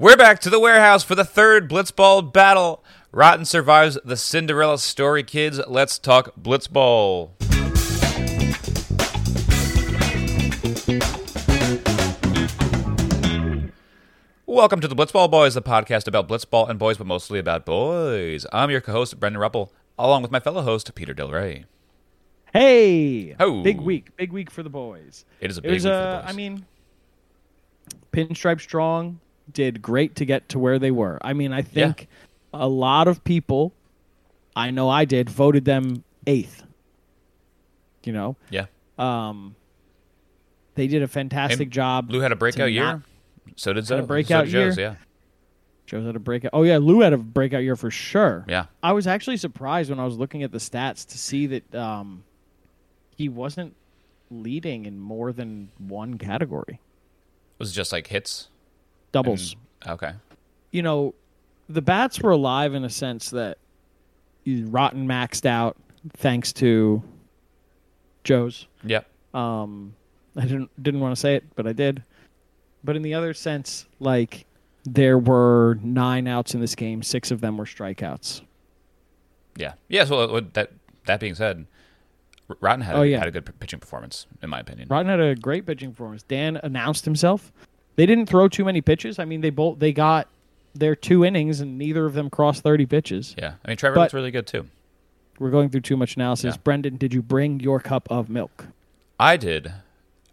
We're back to the warehouse for the third Blitzball battle. Rotten survives the Cinderella story, kids. Let's talk Blitzball. Welcome to the Blitzball Boys, the podcast about Blitzball and boys, but mostly about boys. I'm your co-host Brendan Ruppel, along with my fellow host Peter Del Rey. Hey, Ho. big week, big week for the boys. It is a It big was, week for uh, the boys. I mean, Pinstripe Strong did great to get to where they were. I mean, I think a lot of people, I know I did, voted them eighth. You know, yeah, um, they did a fantastic And job. Lou had a breakout year. so did Had a breakout so did Joe's, year. Yeah, Joe's had a breakout. Oh yeah, Lou had a breakout year for sure. yeah. I was actually surprised when I was looking at the stats to see that um, he wasn't leading in more than one category. Was it just like hits? Doubles. And- okay. you know, the bats were alive in a sense that Rotten maxed out thanks to Joe's. Yep. Um, I didn't didn't want to say it, but I did. But in the other sense, like there were nine outs in this game, six of them were strikeouts. Yeah. Yeah. So uh, that that being said, Rotten had, Oh, a, yeah. had a good p- pitching performance, in my opinion. Rotten had a great pitching performance. Dan announced himself. They didn't throw too many pitches. I mean, they both they got their two innings, and neither of them crossed thirty pitches. Yeah. I mean, Trevor But- looked really good too. We're going through too much analysis. Yeah. Brendan, did you bring your cup of milk? I did.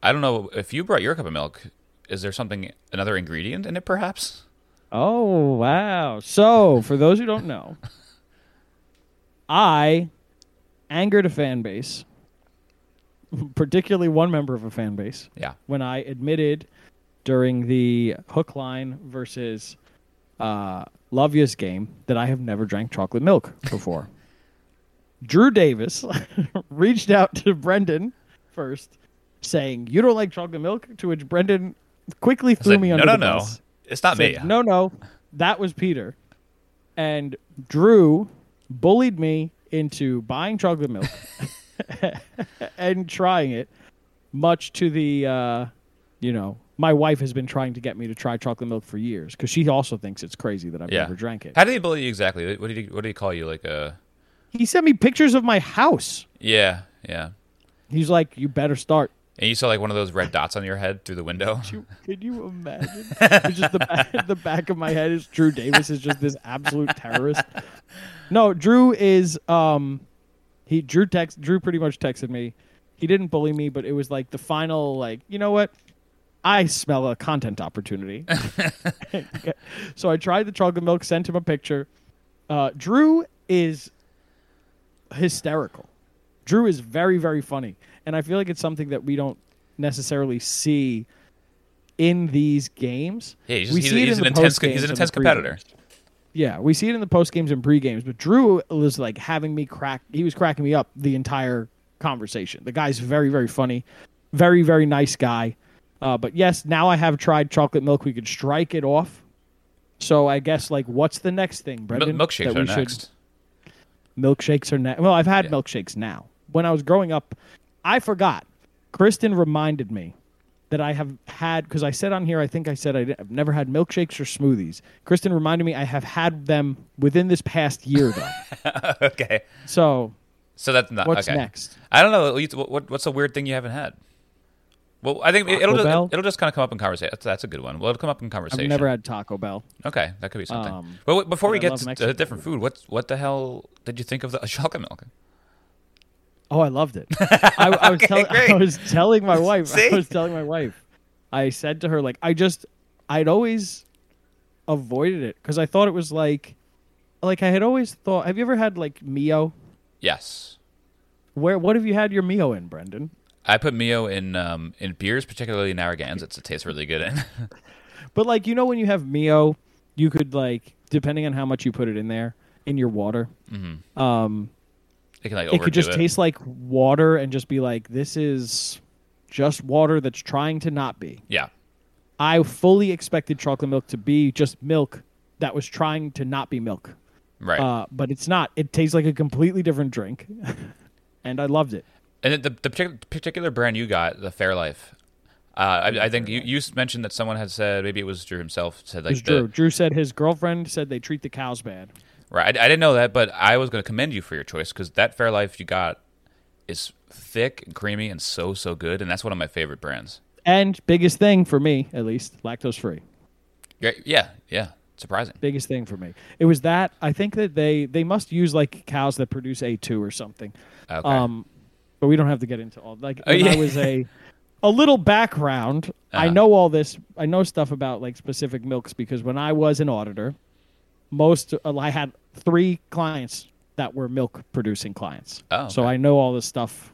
I don't know if you brought your cup of milk. Is there something another ingredient in it, perhaps? Oh, wow. So, for those who don't know, I angered a fan base, particularly one member of a fan base, Yeah. when I admitted during the hook line versus uh, game that I have never drank chocolate milk before. Drew Davis reached out to Brendan first, saying, You don't like chocolate milk? To which Brendan quickly threw said, me no, under no, the no. bus It's not me. No, no, that was Peter. And Drew bullied me into buying chocolate milk and trying it, much to the, uh, you know, my wife has been trying to get me to try chocolate milk for years because she also thinks it's crazy that I've Yeah. never drank it. How did he bully you exactly? What did he What did he call you? Like a He sent me pictures of my house. yeah, yeah. He's like, "You better start." And you saw like one of those red dots on your head through the window. You, can you imagine? it's just the back, the back of my head is Drew Davis is just this absolute terrorist. No, Drew is um he Drew text Drew pretty much texted me. He didn't bully me, but it was like the final like, you know what? I smell a content opportunity. so I tried the chocolate milk, sent him a picture. Uh, Drew is hysterical. Drew is very, very funny. And I feel like it's something that we don't necessarily see in these games. Yeah, he's, we he's, see it in an intense he's an intense competitor. pre-games. Yeah, we see it in the post games and pre games, but Drew was like having me crack. He was cracking me up the entire conversation. The guy's very, very funny, very, very nice guy. Uh, but yes, now I have tried chocolate milk. We could strike it off. So I guess like, what's the next thing, Mil- milkshakes are should- next. Milkshakes are now. Well, I've had Yeah. milkshakes now. When I was growing up, I forgot. Kristen reminded me that I have had because I said on here. I think I said I I've never had milkshakes or smoothies. Kristen reminded me I have had them within this past year though. okay, so so that's not what's okay. next? I don't know. What, what's a weird thing you haven't had? Well, I think it- it'll Taco Bell? just, it'll just kind of come up in conversation. That's, that's a good one. Well, it'll come up in conversation. I've never had Taco Bell. Okay, that could be something. Um, well, wait, before but we I get to a different food, what what the hell did you think of the chocolate milk? Oh, I loved it. I, I was Okay, telling great. I was telling my wife. I was telling my wife. I said to her like I just I'd always avoided it because I thought it was like like I had always thought. Have you ever had like Mio? Yes, Where what have you had your Mio in, Brendan? I put Mio in um, in beers, particularly Narragansetts. It tastes really good in. But like you know when you have Mio, you could like depending on how much you put it in there in your water, mm-hmm. um, It can like it could just overdo taste like water and just be like this is just water that's trying to not be. Yeah, I fully expected chocolate milk to be just milk that was trying to not be milk. right. Uh, but it's not. It tastes like a completely different drink. and I loved it. And the the particular, brand you got, the Fairlife, Uh, I, I think you, you mentioned that someone had said maybe it was Drew himself said like the, Drew. Drew said his girlfriend said they treat the cows bad. right. I, I didn't know that, but I was going to commend you for your choice because that Fairlife you got is thick and creamy and so so good, and that's one of my favorite brands. And biggest thing for me, at least, lactose free. Yeah, yeah, yeah. Surprising. Biggest thing for me. It was that I think that they they must use like cows that produce A two or something. Okay. Um, but we don't have to get into all like Oh, yeah. I was a a little background. I Uh-huh. know all this. I know stuff about like specific milks because when I was an auditor, most uh, I had three clients that were milk producing clients. Oh, so. I know all this stuff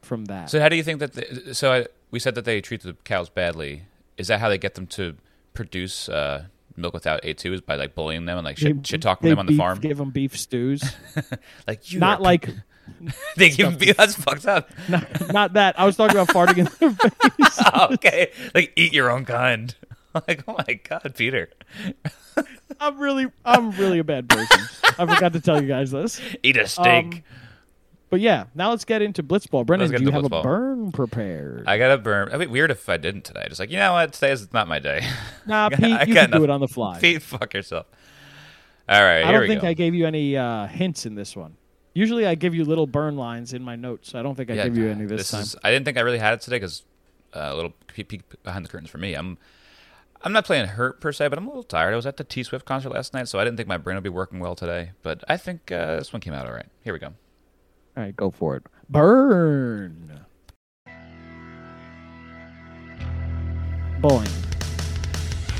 from that. So how do you think that? The, so I, we said that they treat the cows badly. Is that how they get them to produce uh, milk without A two? Is by like bullying them and like shit, talking them on the beef- farm? Give them beef stews. Like you not like they give them beef. That's fucked up. not, not that. I was talking about farting in their face. Oh, okay, like eat your own kind. Like oh my god, Peter, I'm really, I'm really a bad person. I forgot to tell you guys this. eat a steak. Um, But yeah, now let's get into Blitzball. Brendan, do you have Blitzball. a burn prepared? I got a burn. It'd be weird if I didn't today. Just like you know what, today is not my day. nah, I Pete, you got can do it on the fly. Pete, fuck yourself. All right, I don't think go. I gave you any uh, hints in this one. Usually, I give you little burn lines in my notes. So I don't think I Yeah, give you any this, time. Is, I didn't think I really had it today because uh, a little peek, peek behind the curtains for me. I'm I'm not playing hurt per se, but I'm a little tired. I was at the T Swift concert last night, so I didn't think my brain would be working well today. But I think uh, this one came out all right. Here we go. All right, go for it. Burn. Bowling.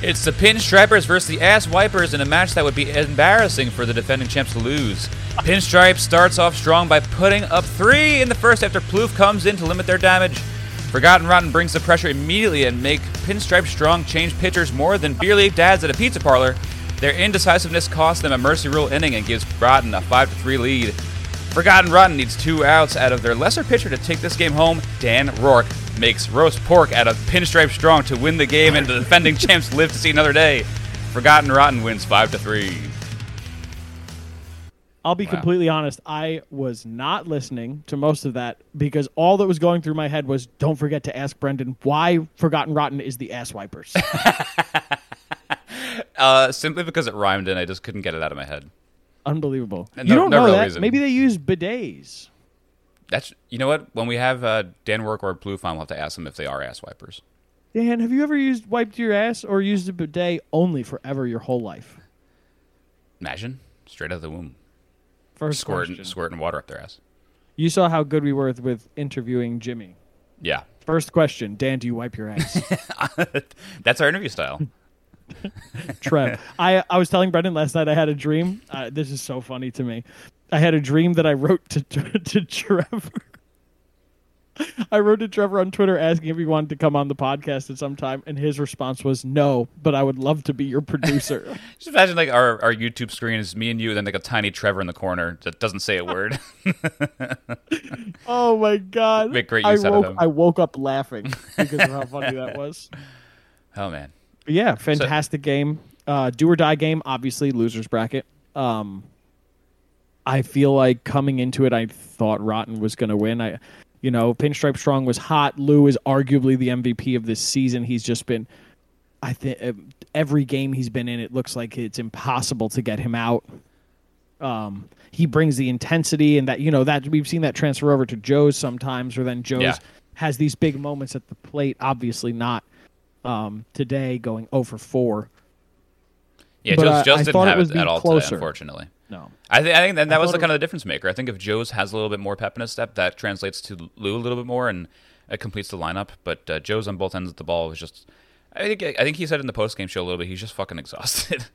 It's the Pinstripers versus the Ass Wipers in a match that would be embarrassing for the defending champs to lose. Pinstripe starts off strong by putting up three in the first after Plouffe comes in to limit their damage. Forgotten Rotten brings the pressure immediately and make Pinstripe Strong change pitchers more than beer league dads at a pizza parlor. Their indecisiveness costs them a mercy rule inning and gives Rotten a 5 3 lead. Forgotten Rotten needs two outs out of their lesser pitcher to take this game home. Dan Rourke makes roast pork out of Pinstripe Strong to win the game, and the defending champs live to see another day. Forgotten Rotten wins 5 to 3. I'll be Wow. completely honest. I was not listening to most of that because all that was going through my head was don't forget to ask Brendan why Forgotten Rotten is the ass wipers. Uh, simply because it rhymed and I just couldn't get it out of my head. Unbelievable. And you no- don't no know real that. reason. Maybe they use bidets. That's you know what? When we have uh, Dan Rourke or Blue Fine, we'll have to ask them if they are ass wipers. Dan, have you ever used wiped your ass or used a bidet only forever your whole life? Imagine straight out of the womb, First squirting, question. squirting water up their ass. You saw how good we were with, with interviewing Jimmy. Yeah, First question, Dan, do you wipe your ass? that's our interview style. Trev. I, I was telling Brendan last night I had a dream. Uh, this is so funny to me. I had a dream that I wrote to, to, Trevor. I wrote to Trevor on Twitter asking if he wanted to come on the podcast at some time, and his response was no, but I would love to be your producer. Just imagine like our, our YouTube screen is me and you, and then like a tiny Trevor in the corner that doesn't say a word. oh my god! Make great I use out of woke him. I woke up laughing because of how funny that was. oh man, yeah, fantastic game. Uh, do or die game. Obviously, losers bracket. Um, I feel like coming into it, I thought Rotten was going to win. I, you know, Pinstripe Strong was hot. Lou is arguably the MVP of this season. He's just been, I think, every game he's been in, it looks like it's impossible to get him out. Um, he brings the intensity, and that you know that we've seen that transfer over to Joe's sometimes, or then Joe's Yeah. has these big moments at the plate. Obviously, not um, today, going 0 for four. yeah, But Joe's, Joe's I didn't it have was it at all closer. today, unfortunately. No, I, th- I think that, that was the it- kind of the difference maker. I think if Joe's has a little bit more pep in his step, that translates to Lou a little bit more, and it completes the lineup. But uh, Joe's on both ends of the ball was just. I think I think he said in the post game show a little bit. He's just fucking exhausted.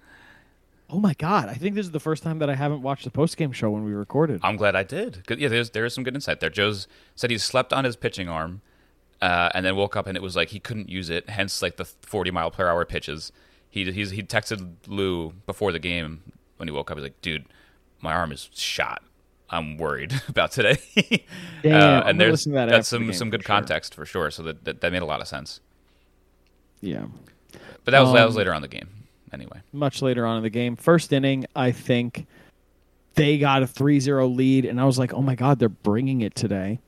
Oh my god! I think this is the first time that I haven't watched the post game show when we recorded. I'm glad I did. Yeah, there's there is some good insight there. Joe's said he slept on his pitching arm, uh, and then woke up and it was like he couldn't use it. Hence, like the 40 mile per hour pitches. He he's, he texted Lou before the game when he woke up. He's like, "Dude, my arm is shot. I'm worried about today." Damn, uh, and there's that that's some some for good sure. context for sure. So that, that that made a lot of sense. yeah, But that was that Um, was later on in the game. Anyway, much later on in the game. First inning, I think they got a 3-0 lead, and I was like, "Oh my god, they're bringing it today."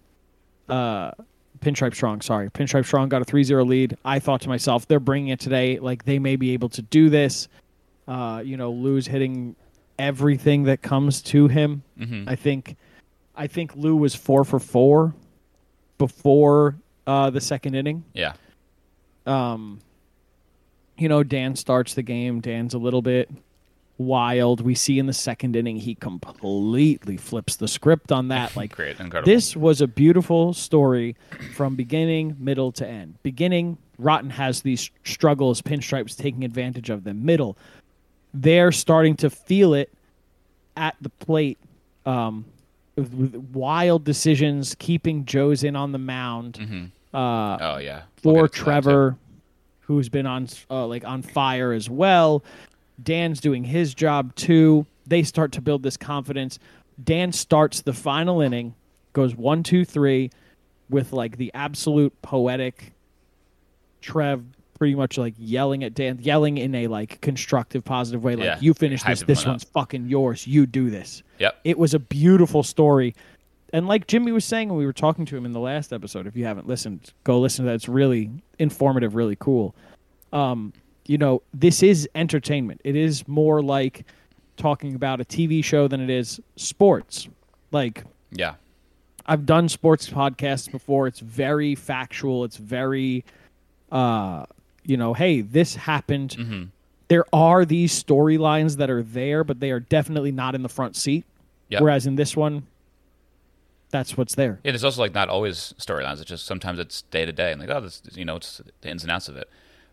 Uh, Pinstripe Strong, sorry. Pinstripe Strong got a 3-0 lead. I thought to myself, they're bringing it today. Like they may be able to do this. Uh, you know, Lou's hitting everything that comes to him. Mm-hmm. I think, I think Lou was four for four before uh, the second inning. Yeah. Um, you know, Dan starts the game. Dan's a little bit wild. We see in the second inning he completely flips the script on that. Like Great. Incredible. this was a beautiful story from beginning, middle to end. Beginning, Rotten has these struggles, pinstripes taking advantage of them. Middle, they're starting to feel it at the plate. Um, with, with wild decisions, keeping Joe's in on the mound uh, oh, yeah. For get to that, too. Trevor, who's been on uh, like on fire as well. Dan's doing his job too. They start to build this confidence. Dan starts the final inning, goes one, two, three, with like the absolute poetic Trev pretty much like yelling at Dan, yelling in a like constructive, positive way, like Yeah. you finish this, this one's fucking yours. You do this. Yep. It was a beautiful story. And like Jimmy was saying when we were talking to him in the last episode, if you haven't listened, go listen to that. It's really informative, really cool. Um, you know, this is entertainment. It is more like talking about a TV show than it is sports. Like Yeah. I've done sports podcasts before. It's very factual. It's very, uh, you know, hey, this happened. Mm-hmm. There are these storylines that are there, but they are definitely not in the front seat. Yep. Whereas in this one, that's what's there. Yeah, there's also like not always storylines. It's just sometimes it's day to day, and like oh, this you know it's the ins and outs of it.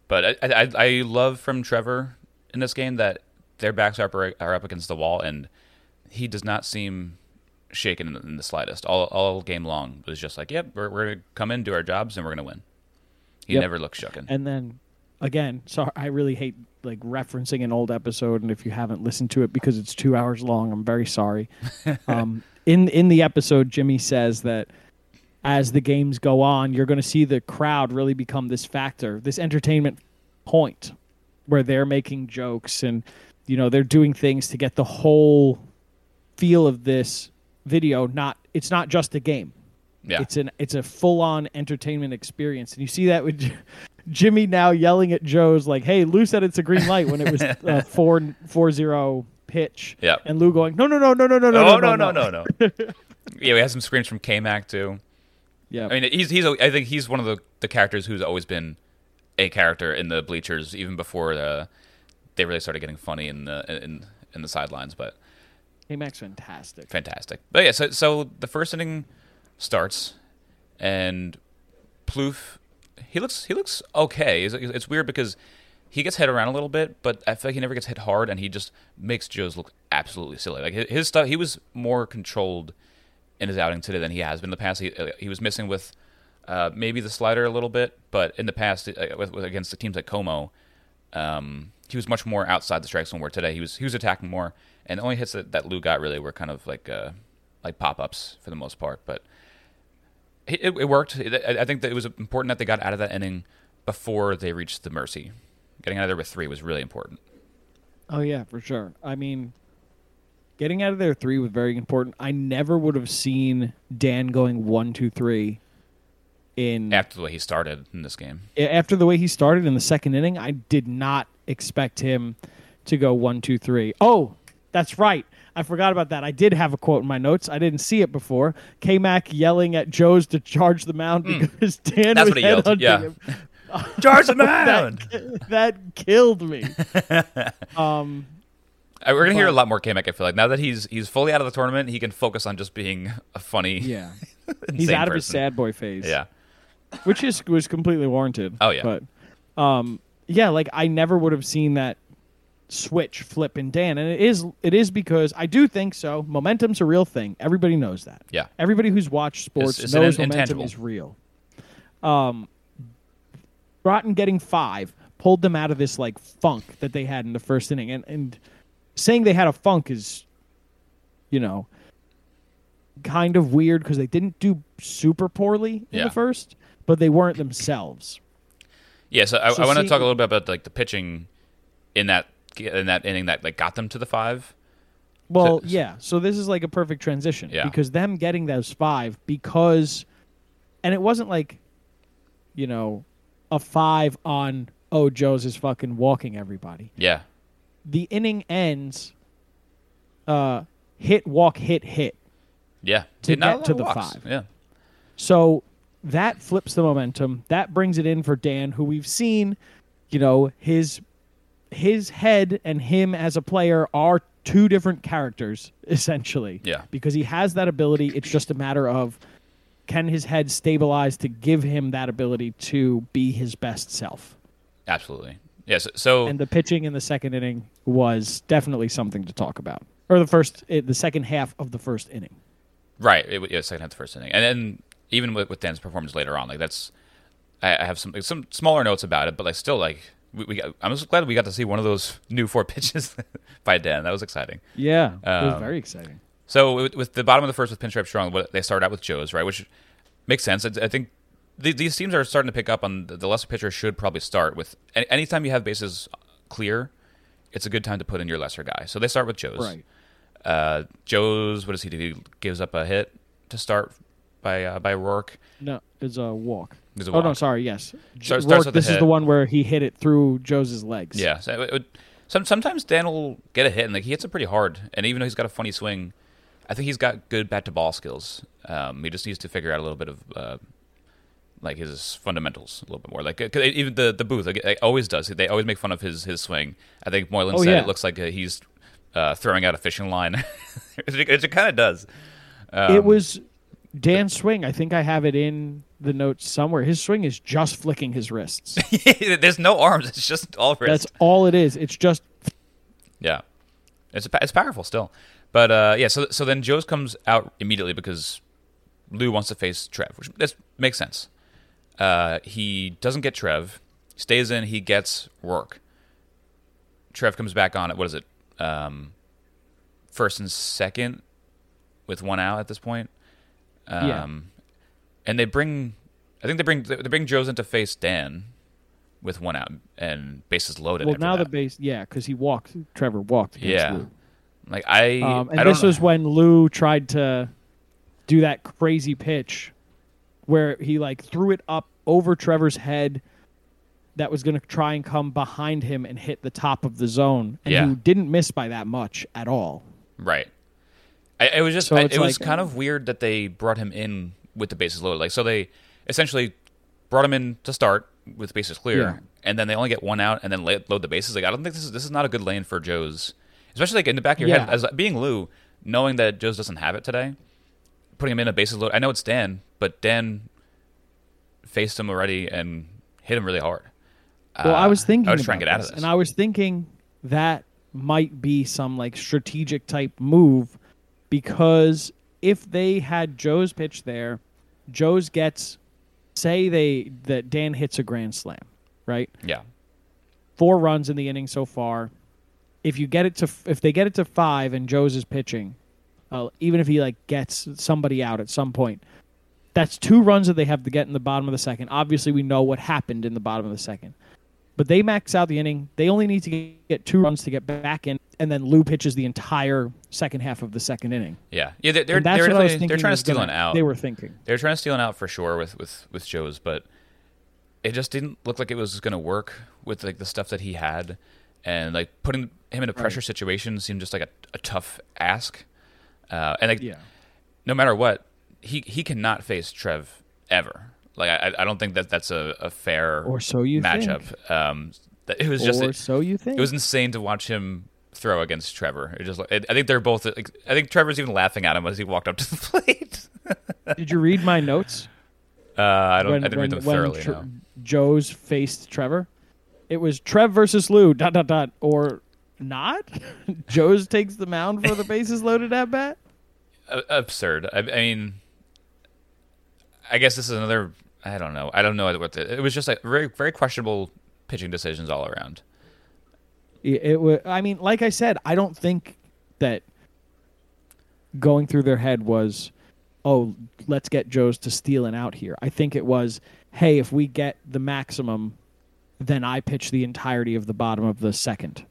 But I I, I love from Trevor in this game that their backs are up, are up against the wall, and he does not seem shaken in the, slightest. All all game long it was just like, yep, we're we're gonna come in, do our jobs, and we're gonna win. He Yep. never looked shooken. And then again, sorry, I really hate like referencing an old episode, and if you haven't listened to it because it's two hours long, I'm very sorry. um, in in the episode, Jimmy says that as the games go on, you're going to see the crowd really become this factor, this entertainment point, where they're making jokes and you know they're doing things to get the whole feel of this video. Not it's not just a game. yeah, It's an it's a full on entertainment experience, and you see that with Jimmy now yelling at Joe's like, "Hey, Lou said it's a green light" when it was a uh, four four zero pitch, Yep. and Lou going, "No, no, no, no, no, no, oh no, no no no no. yeah, we had some screams from K Mac too. Yeah, I mean, he's he's. I think he's one of the, the characters who's always been a character in the bleachers, even before the, they really started getting funny in the in in the sidelines. But K Mac's fantastic. fantastic. But yeah, so so the first inning starts, and Plouffe, he looks he looks okay. It's, it's weird because he gets hit around a little bit, but I feel like he never gets hit hard, and he just makes Joe's look absolutely silly. Like his, his stuff, he was more controlled in his outing today than he has been in the past. He uh, he was missing with uh, maybe the slider a little bit, but in the past uh, with, with against the teams like Como, um, he was much more outside the strike zone. Where today he was he was attacking more, and the only hits that, that Lou got really were kind of like uh, like pop ups for the most part. But it, it, it worked. It, I I think that it was important that they got out of that inning before they reached the mercy. Getting out of there with three was really important. Oh yeah, for sure. I mean, getting out of there three was very important. I never would have seen Dan going one, two, three. In After the way he started in this game, after the way he started in the second inning, I did not expect him to go one, two, three. Oh, that's right. I forgot about that. I did have a quote in my notes. I didn't see it before. K Mac yelling at Joe's to charge the mound because Dan Hmm. That's was what he yelled, yeah. him. charge the That, that killed me. um, We're gonna hear a lot more K-Mac. I feel like now that he's he's fully out of the tournament, he can focus on just being a funny. yeah, he's out of his sad boy phase. Yeah, which is was completely warranted. Oh, yeah. but um, yeah, like I never would have seen that switch flip in Dan, and it is it is because I do think so. Momentum's a real thing. Everybody knows that. yeah. Everybody who's watched sports It's- it's knows momentum intangible. is real. Um, Rotten getting five pulled them out of this like funk that they had in the first inning, and and saying they had a funk is, you know, kind of weird because they didn't do super poorly in Yeah. the first, but they weren't themselves. Yeah, so I, So I want to talk a little bit about like the pitching in that in that inning that like got them to the five. Well, So- yeah. So this is like a perfect transition Yeah. because them getting those five because and it wasn't like, you know, a five on oh Joe's is fucking walking everybody. Yeah. The inning ends. Uh, hit walk hit hit. Yeah. To Not get to the walks. five. Yeah. So that flips the momentum. That brings it in for Dan, who we've seen, you know, his his head and him as a player are two different characters essentially. Yeah. Because he has that ability. It's just a matter of can his head stabilize to give him that ability to be his best self. Absolutely. Yes. So, And the pitching in the second inning was definitely something to talk about. Or the first, eh, the second half of the first inning. right. It, yeah, second half of the first inning, and then even with, with Dan's performance later on, like that's I, I have some like, some smaller notes about it, but like still like we, we got, I'm just glad we got to see one of those new four pitches by Dan. That was exciting. Yeah, it was Um, very exciting. So with, with the bottom of the first with Pinstripe Strong, they start out with Joe's right, which makes sense. I, I think the, these teams are starting to pick up on the, the lesser pitcher should probably start with any, anytime you have bases clear, it's a good time to put in your lesser guy. So they start with Joe's. Right. Uh, Joe's what does he do? He gives up a hit to start by uh, by Rourke. No, it's a walk. There's a Oh no, sorry. Yes, Starts- starts Rourke, the this is the one where he hit it through Joe's legs. Yeah. So it, it- some, sometimes Dan will get a hit and like he hits it pretty hard. And even though he's got a funny swing, I think he's got good bat to ball skills. Um, he just needs to figure out a little bit of uh, like his fundamentals a little bit more. Like 'cause even the the booth like, it always does. They always make fun of his his swing. I think Moylan Oh, said yeah. it looks like uh, he's uh, throwing out a fishing line. it, it, kind of does. Um, it was Dan's swing. I think I have it in the notes somewhere. His swing is just flicking his wrists. There's no arms. It's just all wrist. That's all it is. It's just Yeah, it's it's powerful still, but uh, yeah. So so then Joe's comes out immediately because Lou wants to face Trev, which this makes sense. Uh, he doesn't get Trev, stays in. He gets Rourke. Trev comes back on it. What is it? Um, first and second, with one out at this point. Um, Yeah. And they bring, I think they bring they bring Joe's in to face Dan, with one out and bases loaded. well now that. the base. Yeah, because he walked. Trevor walked. Yeah. Lou. Like I, Um, and I don't this was when Lou tried to do that crazy pitch where he like threw it up over Trevor's head that was going to try and come behind him and hit the top of the zone and Yeah. who didn't miss by that much at all. Right. I, it was just. So I, it was kind of weird that they brought him in with the bases loaded. Like, so they essentially brought him in to start with bases clear, Yeah. and then they only get one out, and then load the bases. Like, I don't think this is this is not a good lane for Joe's, especially like in the back of your head as being Lou, knowing that Joe's doesn't have it today, putting him in a bases load. I know it's Dan, but Dan faced him already and hit him really hard. Well, I was Uh, thinking I was trying to get out of this, and I was thinking that might be some like strategic type move because if they had Joe's pitch there, Joe's gets say they that Dan hits a grand slam, right? yeah. Four runs in the inning so far. If you get it to if they get it to 5 and Joe's is pitching, uh, even if he like gets somebody out at some point, that's two runs that they have to get in the bottom of the second. Obviously, we know what happened in the bottom of the second. But they max out the inning. They only need to get two runs to get back in, and then Lou pitches the entire second half of the second inning. Yeah, yeah, they're they're, they're, what I was they're trying to steal gonna- out. They were thinking. they're trying to steal an out for sure with with with Joe's, but it just didn't look like it was going to work with like the stuff that he had, and like putting him in a pressure Right. situation seemed just like a, a tough ask. Uh, and like Yeah. no matter what, he he cannot face Trev ever. Like I I don't think that that's a, a fair Or so you matchup. think. Um, it was just or so you think. it was insane to watch him throw against Trevor. It just it, I think they're both. Like, I think Trevor's even laughing at him as he walked up to the plate. Did you read my notes? Uh, I don't. when, I didn't when, read them thoroughly. Tre- no. Joe's faced Trevor. It was Trev versus Lou. Dot dot dot. Or not. Joe's takes the mound for the bases loaded at bat. A- absurd. I, I mean, I guess this is another. I don't know. I don't know what the, it was. Just like very, very questionable pitching decisions all around. It, it wa I mean, like I said, I don't think that going through their head was, "Oh, let's get Joe's to steal an out here." I think it was, "Hey, if we get the maximum, then I pitch the entirety of the bottom of the second.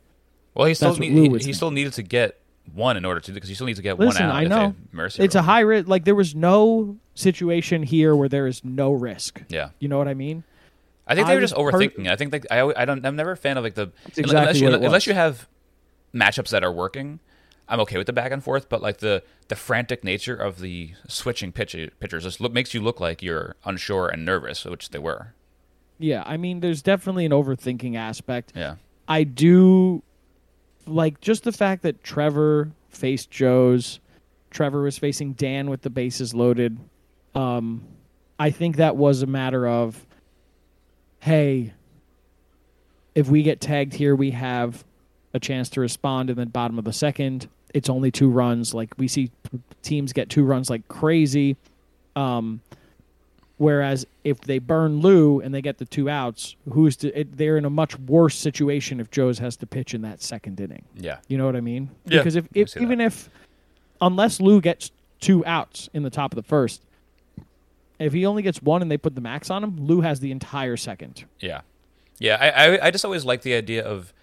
Well, he still need, he, he still needed to get one in order to because you still need to get Listen, one out. I know Mercy it's a high risk. Like there was no situation here where there is no risk. Yeah. You know what I mean? I think they I were just was per- overthinking. I think like I, I don't. I'm never a fan of like the exactly unless you unless you have matchups that are working. I'm okay with the back and forth, but like the the frantic nature of the switching pitch, pitchers just look, makes you look like you're unsure and nervous, which they were. Yeah, I mean, there's definitely an overthinking aspect. Yeah, I do like just the fact that Trevor faced Joe's. Trevor was facing Dan with the bases loaded. Um, I think that was a matter of, hey, if we get tagged here, we have a chance to respond in the bottom of the second. It's only two runs. Like we see teams get two runs like crazy. Um, whereas if they burn Lou and they get the two outs, who's to, it, they're in a much worse situation if Joe's has to pitch in that second inning. yeah, You know what I mean? Yeah, Because if, if see that. even if unless Lou gets two outs in the top of the first, if he only gets one and they put the max on him, Lou has the entire second. yeah, yeah. I, I I just always like the idea of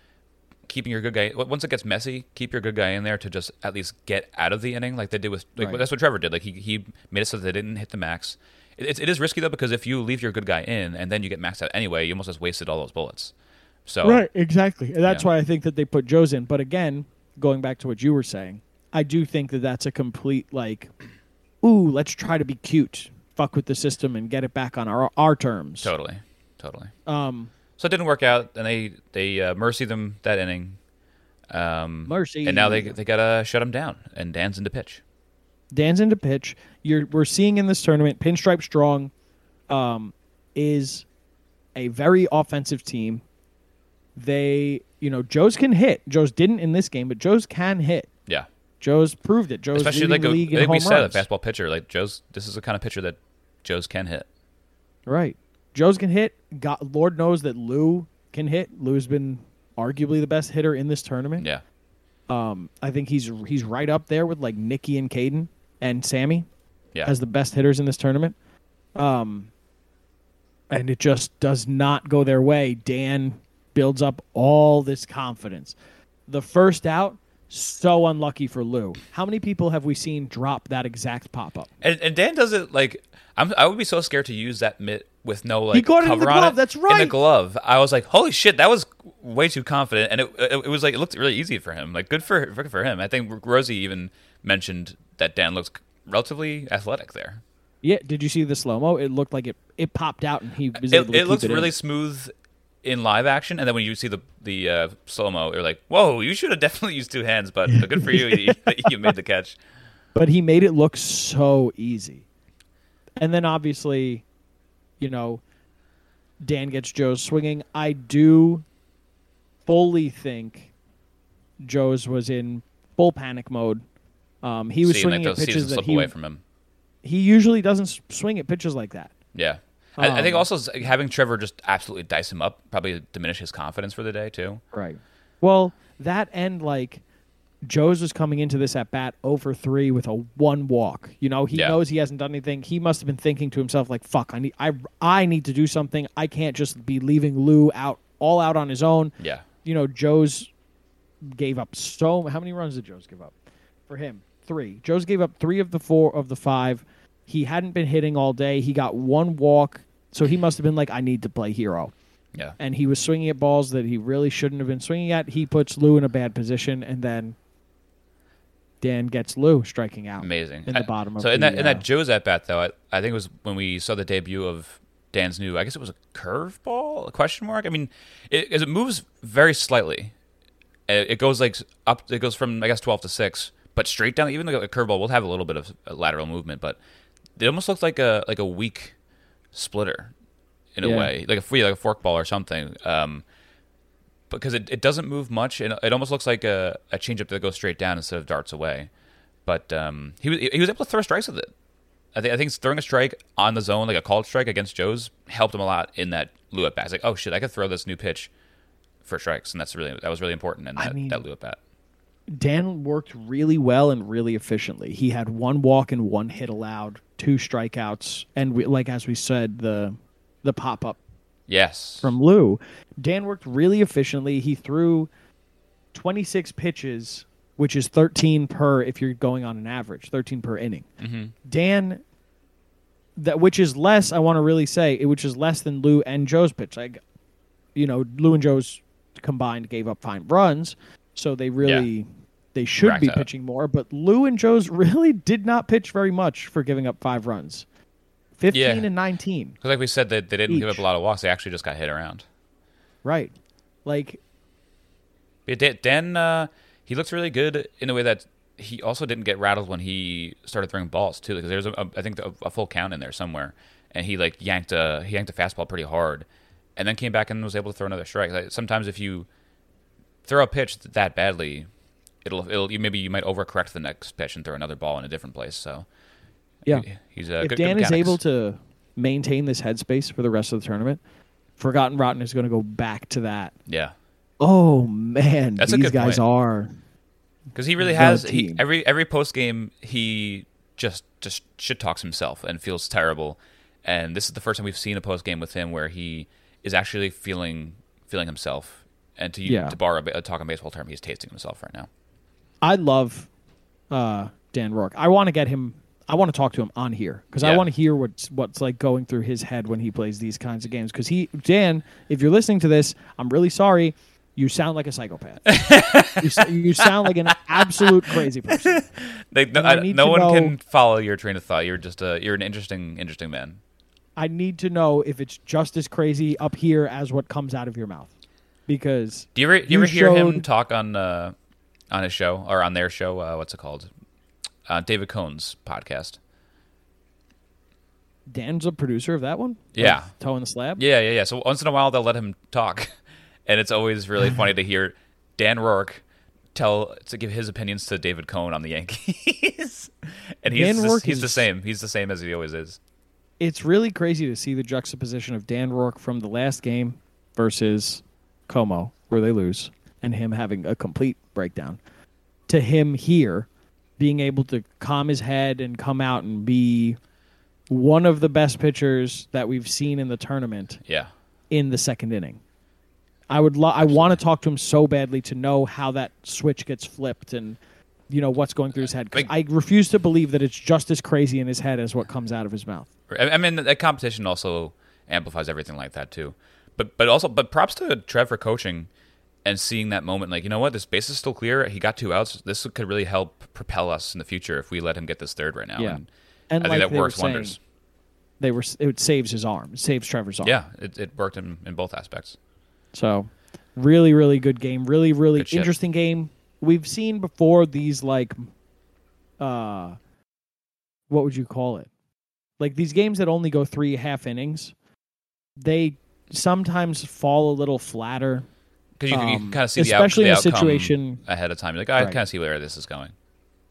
keeping your good guy. Once it gets messy, keep your good guy in there to just at least get out of the inning, like they did with. Like, Right. That's what Trevor did. Like he he made it so that they didn't hit the max. It, it's- it is risky though because if you leave your good guy in and then you get maxed out anyway, you almost just wasted all those bullets. So right, exactly. And that's Yeah. why I think that they put Joe's in. But again, going back to what you were saying, I do think that that's a complete like, ooh, let's try to be cute, fuck with the system, and get it back on our our terms. Totally, totally. Um, So it didn't work out, and they they uh, mercy them that inning. Um, Mercy. and now they they gotta shut them down, and Dan's into pitch. Dan's into pitch. You're we're seeing in this tournament, Pinstripe Strong um, is a very offensive team. They, you know, Joe's can hit. Joe's didn't in this game, but Joe's can hit. Yeah, Joe's proved it. Joe's especially like the league I think we said a runs. fastball pitcher. Like Joe's, this is the kind of pitcher that Joe's can hit. Right. Joe's can hit. God, Lord knows that Lou can hit. Lou's been arguably the best hitter in this tournament. Yeah, Um, I think he's he's right up there with like Nicky and Caden and Sammy. yeah. as the best hitters in this tournament. Um, and it just does not go their way. Dan builds up all this confidence. The first out, so unlucky for Lou. How many people have we seen drop that exact pop up? and, and Dan does it like I'm. I would be so scared to use that mitt with no like got it in cover the glove, it. that's In the glove, I was like, holy shit, that was way too confident, and it it, it was like it looked really easy for him. Like good for good for him. I think Rosie even mentioned that Dan looks relatively athletic there. Yeah, did you see the slow mo? It looked like it it popped out and he was it, to it looks it in. really smooth in live action, and then when you see the the uh, slow mo, you're like, "Whoa, you should have definitely used two hands." But good for you, you, you made the catch. but he made it look so easy. And then obviously, you know, Dan gets Joe's swinging. I do fully think Joe's was in full panic mode. Um, he was like swinging at pitches that he away from him. he usually doesn't swing at pitches like that. Yeah, I, I think Um, also having Trevor just absolutely dice him up probably diminish his confidence for the day too. Right. Well, that end like Joe's was coming into this at bat oh over three with a one walk. You know, he Yeah. knows he hasn't done anything. He must have been thinking to himself like, "Fuck, I need, I, I need to do something. I can't just be leaving Lou out, all out on his own." Yeah, You know, Joe's gave up so. How many runs did Joe's give up? For him, three. Joe's gave up three of the four of the five. He hadn't been hitting all day. He got one walk, so he must have been like, "I need to play hero." yeah, and he was swinging at balls that he really shouldn't have been swinging at. He puts Lou in a bad position, and then Dan gets Lou striking out amazing. in the I- bottom of so in the, that in uh, that Joe's at bat though, I, I think it was when we saw the debut of Dan's new. I guess it was a curveball, a question mark. I mean, it, it moves very slightly. It, it goes like up. It goes from I guess twelve to six, but straight down. Even though a curveball will have a little bit of uh, lateral movement, but it almost looks like a like a weak splitter in a way, like a free like a fork ball or something. Um, because it, it doesn't move much, and it almost looks like a, a changeup that goes straight down instead of darts away. But um, he was he was able to throw strikes with it. I think I think throwing a strike on the zone, like a called strike against Joe's, helped him a lot in that Lou at bat. It's like, oh shit, I could throw this new pitch for strikes, and that's really that was really important in I that mean- that Lou at bat. Dan worked really well and really efficiently. He had one walk and one hit allowed, two strikeouts, and we, like as we said, the the pop up Yes, from Lou. Dan worked really efficiently. He threw 26 pitches, which is 13 per if you're going on an average, 13 per inning. Mm-hmm. Dan that which is less. I want to really say it, which is less than Lou and Joe's pitch. Like, you know, Lou and Joe's combined gave up five runs, so they really they should Racked be out. pitching more. But Lou and Joe's really did not pitch very much for giving up five runs, fifteen Yeah. and nineteen. Because like we said, they, they didn't give up a lot of walks. They actually just got hit around. Right, like But Dan, Dan uh, he looks really good in a way that he also didn't get rattled when he started throwing balls too. Because there's a, a, I think a, a full count in there somewhere, and he like yanked a he yanked a fastball pretty hard, and then came back and was able to throw another strike. Like, sometimes if you throw a pitch that badly, it'll it'll you, maybe you might overcorrect the next pitch and throw another ball in a different place. So yeah. he- he's a if good, Dan good is able to maintain this headspace for the rest of the tournament, Forgotten Rotten is going to go back to that. yeah. Oh man, That's these guys point. are. Because he really has he, every every post game he just just shit talks himself and feels terrible. And this is the first time we've seen a post game with him where he is actually feeling feeling himself. And to Yeah. to borrow a, a talking baseball term, he's tasting himself right now. I love uh, Dan Rourke. I want to get him. I want to talk to him on here because I want to hear what's what's like going through his head when he plays these kinds of games. Because he, Dan, if you're listening to this, I'm really sorry. You sound like a psychopath. you, you sound like an absolute crazy person. They, no I I- no one know- can follow your train of thought. You're just a you're an interesting interesting man. I need to know if it's just as crazy up here as what comes out of your mouth. Because Do you ever do you, You ever hear him talk on uh, on his show or on their show? Uh, what's it called? Uh, David Cone's podcast. Dan's a producer of that one. Yeah. Like Toe in the slab. Yeah, yeah, yeah. So once in a while they'll let him talk, and it's always really funny to hear Dan Rourke tell to give his opinions to David Cone on the Yankees, and he's Dan Rourke he's the same. He's the same as he always is. it's really crazy to see the juxtaposition of Dan Rourke from the last game versus Como, where they lose, and him having a complete breakdown, to him here being able to calm his head and come out and be one of the best pitchers that we've seen in the tournament Yeah, in the second inning. I would lo- I want to talk to him so badly to know how that switch gets flipped and you know what's going through his head Like- I refuse to believe that it's just as crazy in his head as what comes out of his mouth. I I mean that competition also amplifies everything like that too. But but also but props to Trev for coaching and seeing that moment. Like you know what, this base is still clear. He got two outs. This could really help propel us in the future if we let him get this third right now. Yeah. And And I like think that works saying, wonders. They were it saves his arm, it saves Trevor's arm. Yeah, it, it worked in, in both aspects. So, really, really good game. Really, really Good shit. interesting game. We've seen before these like, uh, what would you call it? Like these games that only go three half innings. They sometimes fall a little flatter, Because you, can- you Um, can kind of see the, out, especially the in a situation- ahead of time. You're like, "Oh, I Right. kind of see where this is going.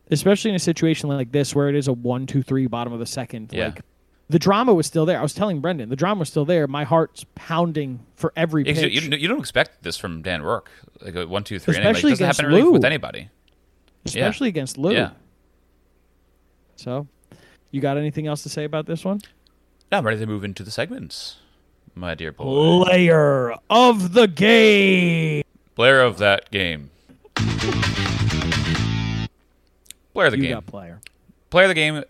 especially in a situation like this where it is a one, two, three, bottom of the second. Yeah. Like the drama was still there. I was telling Brendan, the drama was still there. My heart's pounding for every Yeah, pitch. you, you, don't expect this from Dan Rourke. Like a one, two, three. inning. Like, it Especially doesn't happen really with anybody. especially against Lou. Yeah. So, you got anything else to say about this one? Now I'm ready to move into the segments, my dear boy. Player of the game. Player of that game. Player of the you game. got player. Player of the game.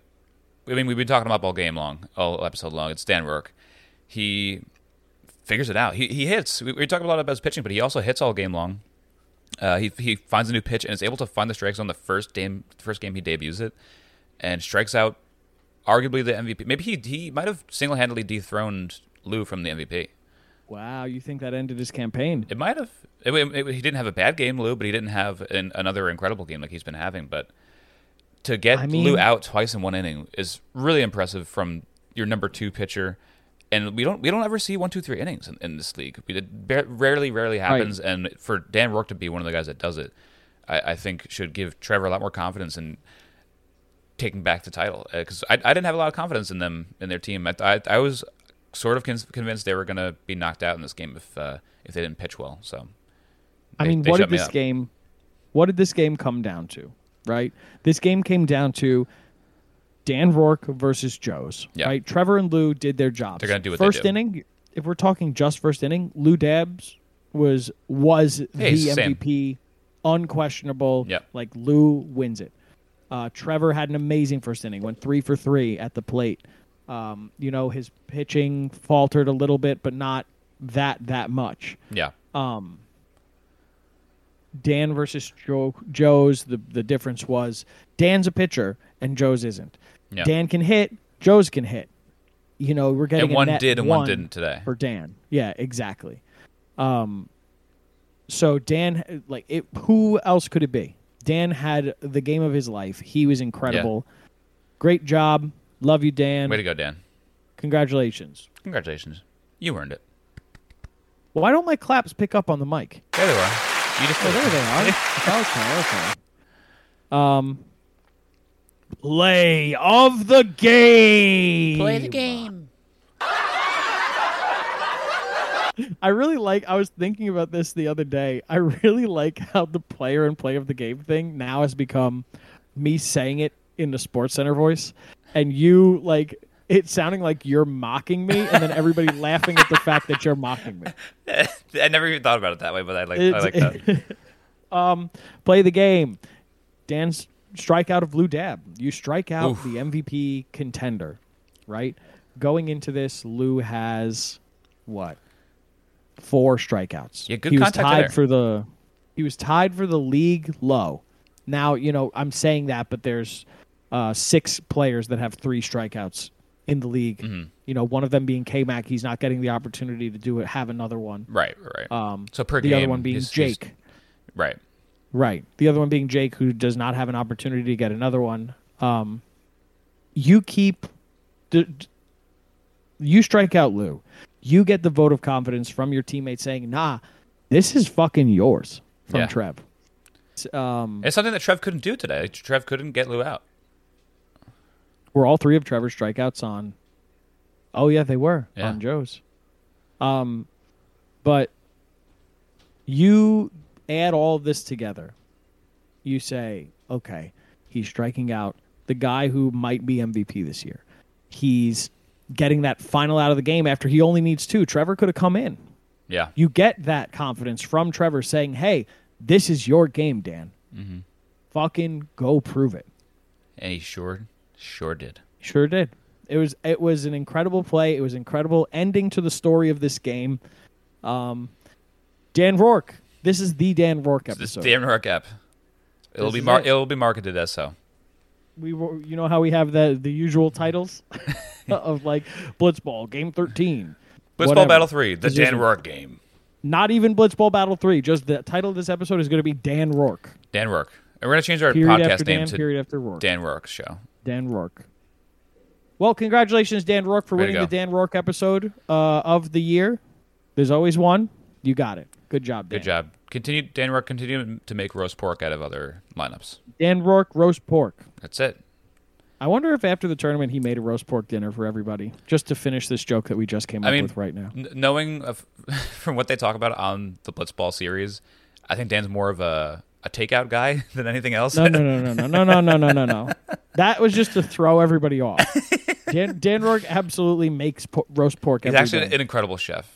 I mean, we've been talking about all game long, all episode long. It's Dan Rourke. He figures it out. He he hits. We, we talk a lot about his pitching, but he also hits all game long. Uh, he he finds a new pitch and is able to find the strike zone the first game first game he debuts it, and strikes out arguably the MVP. Maybe he he might have single handedly dethroned Lou from the MVP. Wow, you think that ended his campaign? It might have. It, it- he didn't have a bad game, Lou, but he didn't have an, another incredible game like he's been having. But to get I mean- Lou out twice in one inning is really impressive from your number two pitcher. And we don't we don't ever see one, two, three innings in, in this league. We did, ba- rarely, rarely happens. And for Dan Rourke to be one of the guys that does it, I, I think should give Trevor a lot more confidence in taking back the title. Uh, because I, I didn't have a lot of confidence in them in their team. I I, I was sort of con- convinced they were going to be knocked out in this game if uh, if they didn't pitch well. So I mean, what did this up. game? What did this game come down to? Right, this game came down to Dan Rourke versus Joe's. Yeah. Right, Trevor and Lou did their jobs. They're gonna do what they first inning. If we're talking just first inning, Lou Dabs was was Hey, the. MVP, unquestionable. Yep. like Lou wins it. Uh, Trevor had an amazing first inning, went three for three at the plate. Um, you know, his pitching faltered a little bit, but not that that much. Yeah. Um, Dan versus Joe, Joe's the the difference was Dan's a pitcher and Joe's isn't. Yeah. Dan can hit, Joe's can hit. You know, we're getting And a one did and one didn't today. for Dan. Yeah, exactly. Um, so Dan, like, it, who else could it be? Dan had the game of his life. He was incredible. Great job. Love you, Dan. Way to go, Dan. Congratulations. Congratulations. You earned it. Why don't my claps pick up on the mic? There they are. You just Oh, there they are. okay, okay. Um, play of the game. Play the game. I really like. I was thinking about this the other day. I really like how the player and play of the game thing now has become me saying it in the Sports Center voice, and you like it sounding like you're mocking me, and then everybody laughing at the fact that you're mocking me. I never even thought about it that way, but I like I like that. um, play the game. Dan's strikeout of Blue Dab. You strike out Oof. the MVP contender, right? Going into this, Lou has what? Four strikeouts. Yeah, good he was tied there. for the he was tied for the league low. Now, you know, I'm saying that, but there's uh, six players that have three strikeouts in the league. Mm-hmm. You know, one of them being K Mac. He's not getting the opportunity to do it. Have another one. Right, right. Um, so per the game, other one being Jake. right. Right. The other one being Jake, who does not have an opportunity to get another one. Um, you keep, d- d- you strike out Lou. You get the vote of confidence from your teammates saying, "Nah, this is fucking yours." From Yeah. Trev. Um, It's something that Trev couldn't do today. Trev couldn't get Lou out. Were all three of Trevor's strikeouts on? Oh yeah, they were Yeah. on Joe's. Um, but you add all of this together. You say, okay, he's striking out the guy who might be MVP this year. He's getting that final out of the game after he only needs two. Trevor could have come in. Yeah. You get that confidence from Trevor saying, hey, this is your game, Dan. Mm-hmm. Fucking go prove it. And he sure, sure did. Sure did. It was it was an incredible play. It was incredible ending to the story of this game. Um, Dan Rourke. This is the Dan Rourke episode. This episode. Dan Rourke app. It'll This be mar- it. it'll be marketed as so. we were, you know how we have the the usual titles of like Blitzball Game Thirteen, Blitzball whatever. Battle Three, the Dan Rourke game. Not even Blitzball Battle Three. Just the title of this episode is going to be Dan Rourke. Dan Rourke. And we're gonna change our Period podcast after name Dan. to Period after Rourke. Dan Rourke Show. Dan Rourke. Well, congratulations, Dan Rourke, for winning the Dan Rourke episode uh, of the year. There's always one. You got it. Good job, Dan. Good job. Continue, Dan Rourke. Continue to make roast pork out of other lineups. Dan Rourke roast pork. That's it. I wonder if after the tournament he made a roast pork dinner for everybody, just to finish this joke that we just came I up mean, with right now. N- knowing of, from what they talk about on the Blitzball series, I think Dan's more of a, a takeout guy than anything else. No, no, no, no, no, no, no, no, no, no. That was just to throw everybody off. Dan, Dan Rourke absolutely makes po- roast pork He's actually day. an incredible chef.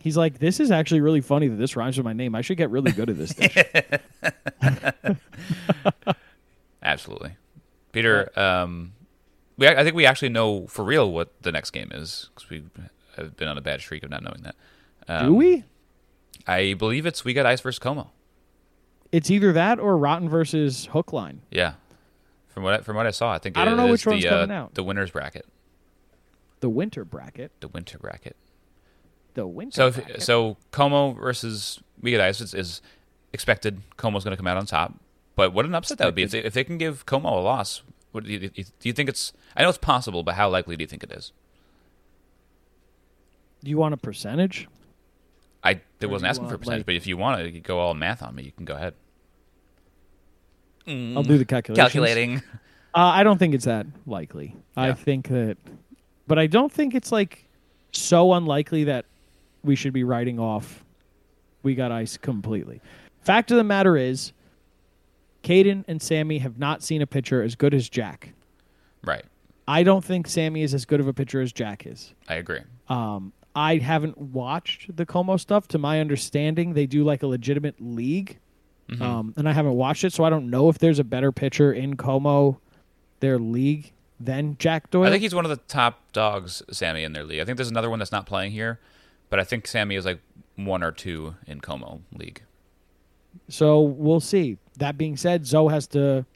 He's like, this is actually really funny that this rhymes with my name. I should get really good at this dish. Absolutely, Peter. Um, we I think we actually know for real what the next game is because we have been on a bad streak of not knowing that. Um, Do we? I believe it's we got ice versus Como. It's either that or Rotten versus Hookline. Yeah, from what I, from what I saw, I think I it don't know is which one's the, coming uh, out. The winners bracket, The winter bracket. the winter bracket. The winter So if, bracket. so Como versus Ice is, is expected. Como's going to come out on top. But what an upset that would be if they, if they can give Como a loss. What do you, do you think it's? I know it's possible, but how likely do you think it is? Do you want a percentage? I it wasn't asking for want, percentage, like- but if you want to go all math on me, you can go ahead. I'll do the calculations. Calculating. Uh, I don't think it's that likely. I think that, but I don't think it's like so unlikely that we should be writing off. We got ice completely. Fact of the matter is, Caden and Sammy have not seen a pitcher as good as Jack. Right. I don't think Sammy is as good of a pitcher as Jack is. I agree. Um, I haven't watched the Como stuff. To my understanding, they do like a legitimate league, um, and I haven't watched it, so I don't know if there's a better pitcher in Como, their league, than Jack Doyle. I think he's one of the top dogs, Sammy, in their league. I think there's another one that's not playing here, but I think Sammy is like one or two in Como league. so we'll see. That being said, Zoe has to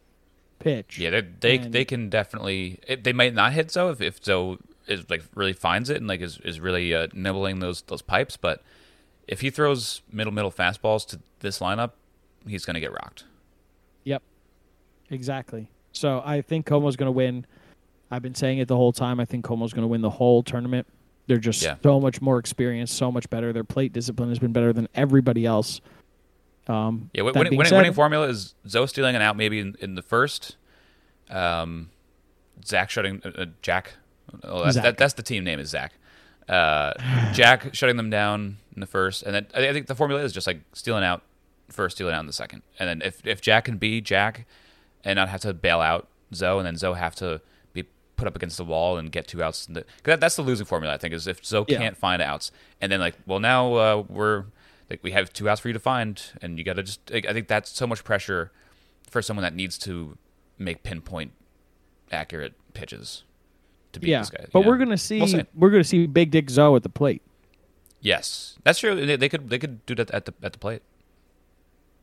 pitch. Yeah, they they, can definitely. It, they might not hit Zoe if, if Zoe is like really finds it and like is is really uh, nibbling those those pipes. But if he throws middle middle fastballs to this lineup, he's gonna get rocked. Yep. Exactly. So I think Como's going to win. I've been saying it the whole time. I think Como's going to win the whole tournament. They're just Yeah. so much more experienced, so much better. Their plate discipline has been better than everybody else. Um, Yeah, winning, winning, said- winning formula is Zoe stealing an out maybe in, in the first. Um, Zach shutting uh, uh, Jack. Oh, that's, Zach. That, that's the team name is Zach. Uh, Jack shutting them down in the first, and then I think the formula is just like stealing out first, stealing out in the second, and then if if Jack can be Jack, and not have to bail out Zoe, and then Zoe have to be put up against the wall and get two outs. in the- 'cause that, that's the losing formula, I think, is if Zoe Yeah. can't find outs, and then like, well, now uh, we're like we have two outs for you to find, and you got to just. I I think that's so much pressure for someone that needs to make pinpoint accurate pitches to beat yeah, this guy. but know? we're gonna see We'll see. we're gonna see Big Dick Zoe at the plate. Yes, that's true. They, they could they could do that at the at the plate.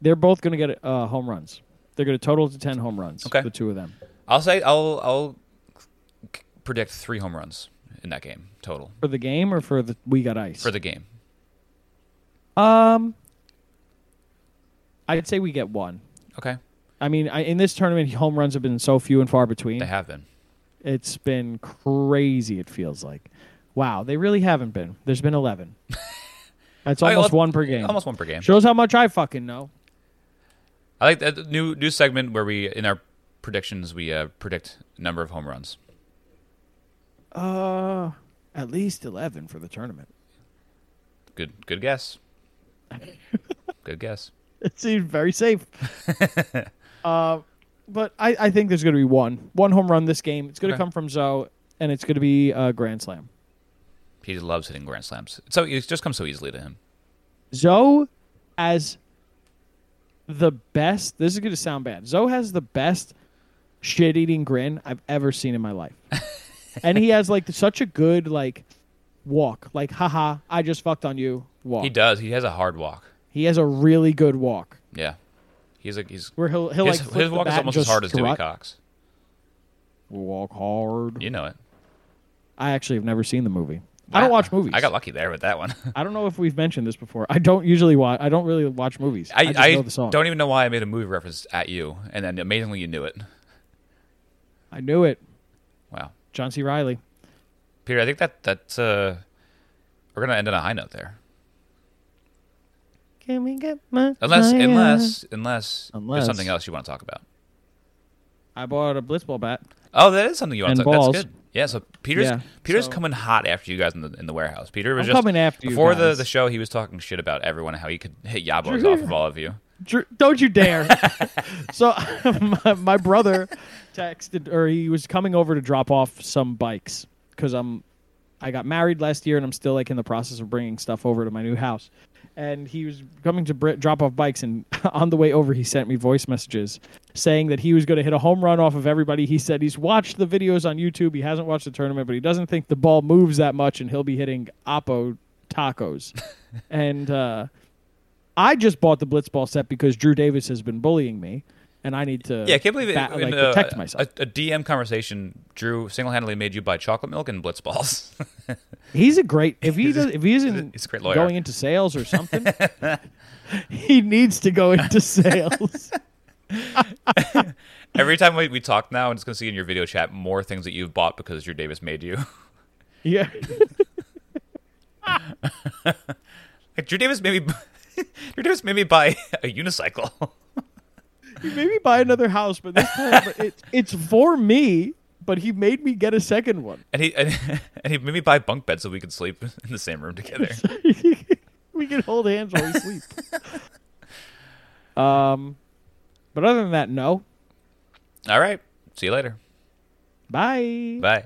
They're both gonna get uh, home runs. They're gonna total to ten home runs. Okay. the two of them. I'll say I'll I'll predict three home runs in that game total For the game or for the we got ice? for the game. um, I'd say we get one. Okay, I mean, I, in this tournament, home runs have been so few and far between. they have been. It's been crazy. It feels like, wow, they really haven't been. There's been eleven. That's almost one per game. Almost one per game. Shows how much I fucking know. I like that new new segment where we in our predictions we uh, predict number of home runs. Uh, at least eleven for the tournament. Good good guess. good guess. It seems very safe. uh, but I, I think there's going to be one one home run this game. It's going to Okay. come from Zoe, and it's going to be a grand slam. He loves hitting grand slams. So it just comes so easily to him. Zoe as the best. This is going to sound bad. Zoe has the best shit eating grin I've ever seen in my life, and he has like such a good like walk. Like, haha, I just fucked on you. Walk. He does. He has a hard walk. He has a really good walk Yeah, he's like he's where he'll he'll his, like his walk is almost as hard as Dewey. Cox. Walk hard. You know it. I actually have never seen the movie. I don't watch movies. I got lucky there with that one. I don't know if we've mentioned this before. I don't usually watch. I don't really watch movies. I, I, just I, know the song. don't even know why I made a movie reference at you, and then amazingly you knew it. I knew it. Wow, John C. Reilly. Peter, I think that that's uh, we're gonna end on a high note there. Can we get my Unless, fire? unless, unless, Unless- there's something else you want to talk about. I bought a blitzball bat. Oh, that is something you want And to talk. about. balls. That's good. Yeah. So Peter's Yeah, Peter's so- coming hot after you guys in the in the warehouse. Peter was I'm just coming after you before the the show. He was talking shit about everyone and how he could hit yabos off of all of you. Dr- Don't you dare! so my, my brother texted, or he was coming over to drop off some bikes because I'm, I got married last year and I'm still like in the process of bringing stuff over to my new house. And he was coming to br- drop off bikes, and on the way over, he sent me voice messages saying that he was going to hit a home run off of everybody. He said he's watched the videos on YouTube. He hasn't watched the tournament, but he doesn't think the ball moves that much, and he'll be hitting Oppo tacos. and uh, I just bought the blitzball set because Drew Davis has been bullying me, and I need to Yeah, I can't believe it. ba- in, like, uh, protect myself. A, a DM conversation, Drew single handedly made you buy chocolate milk and blitz balls. He's a great if he does if he isn't he's a great lawyer. going into sales or something. he needs to go into sales. Every time we, we talk now, and it's going to see in your video chat more things that you've bought because Drew Davis made you. yeah, like Drew Davis made me, Drew Davis made me buy a unicycle. he made me buy another house, but this time but it, it's for me. But he made me get a second one. And he and, and he made me buy bunk beds so we could sleep in the same room together. we can hold hands while we sleep. um, but other than that, no. All right. See you later. Bye. Bye.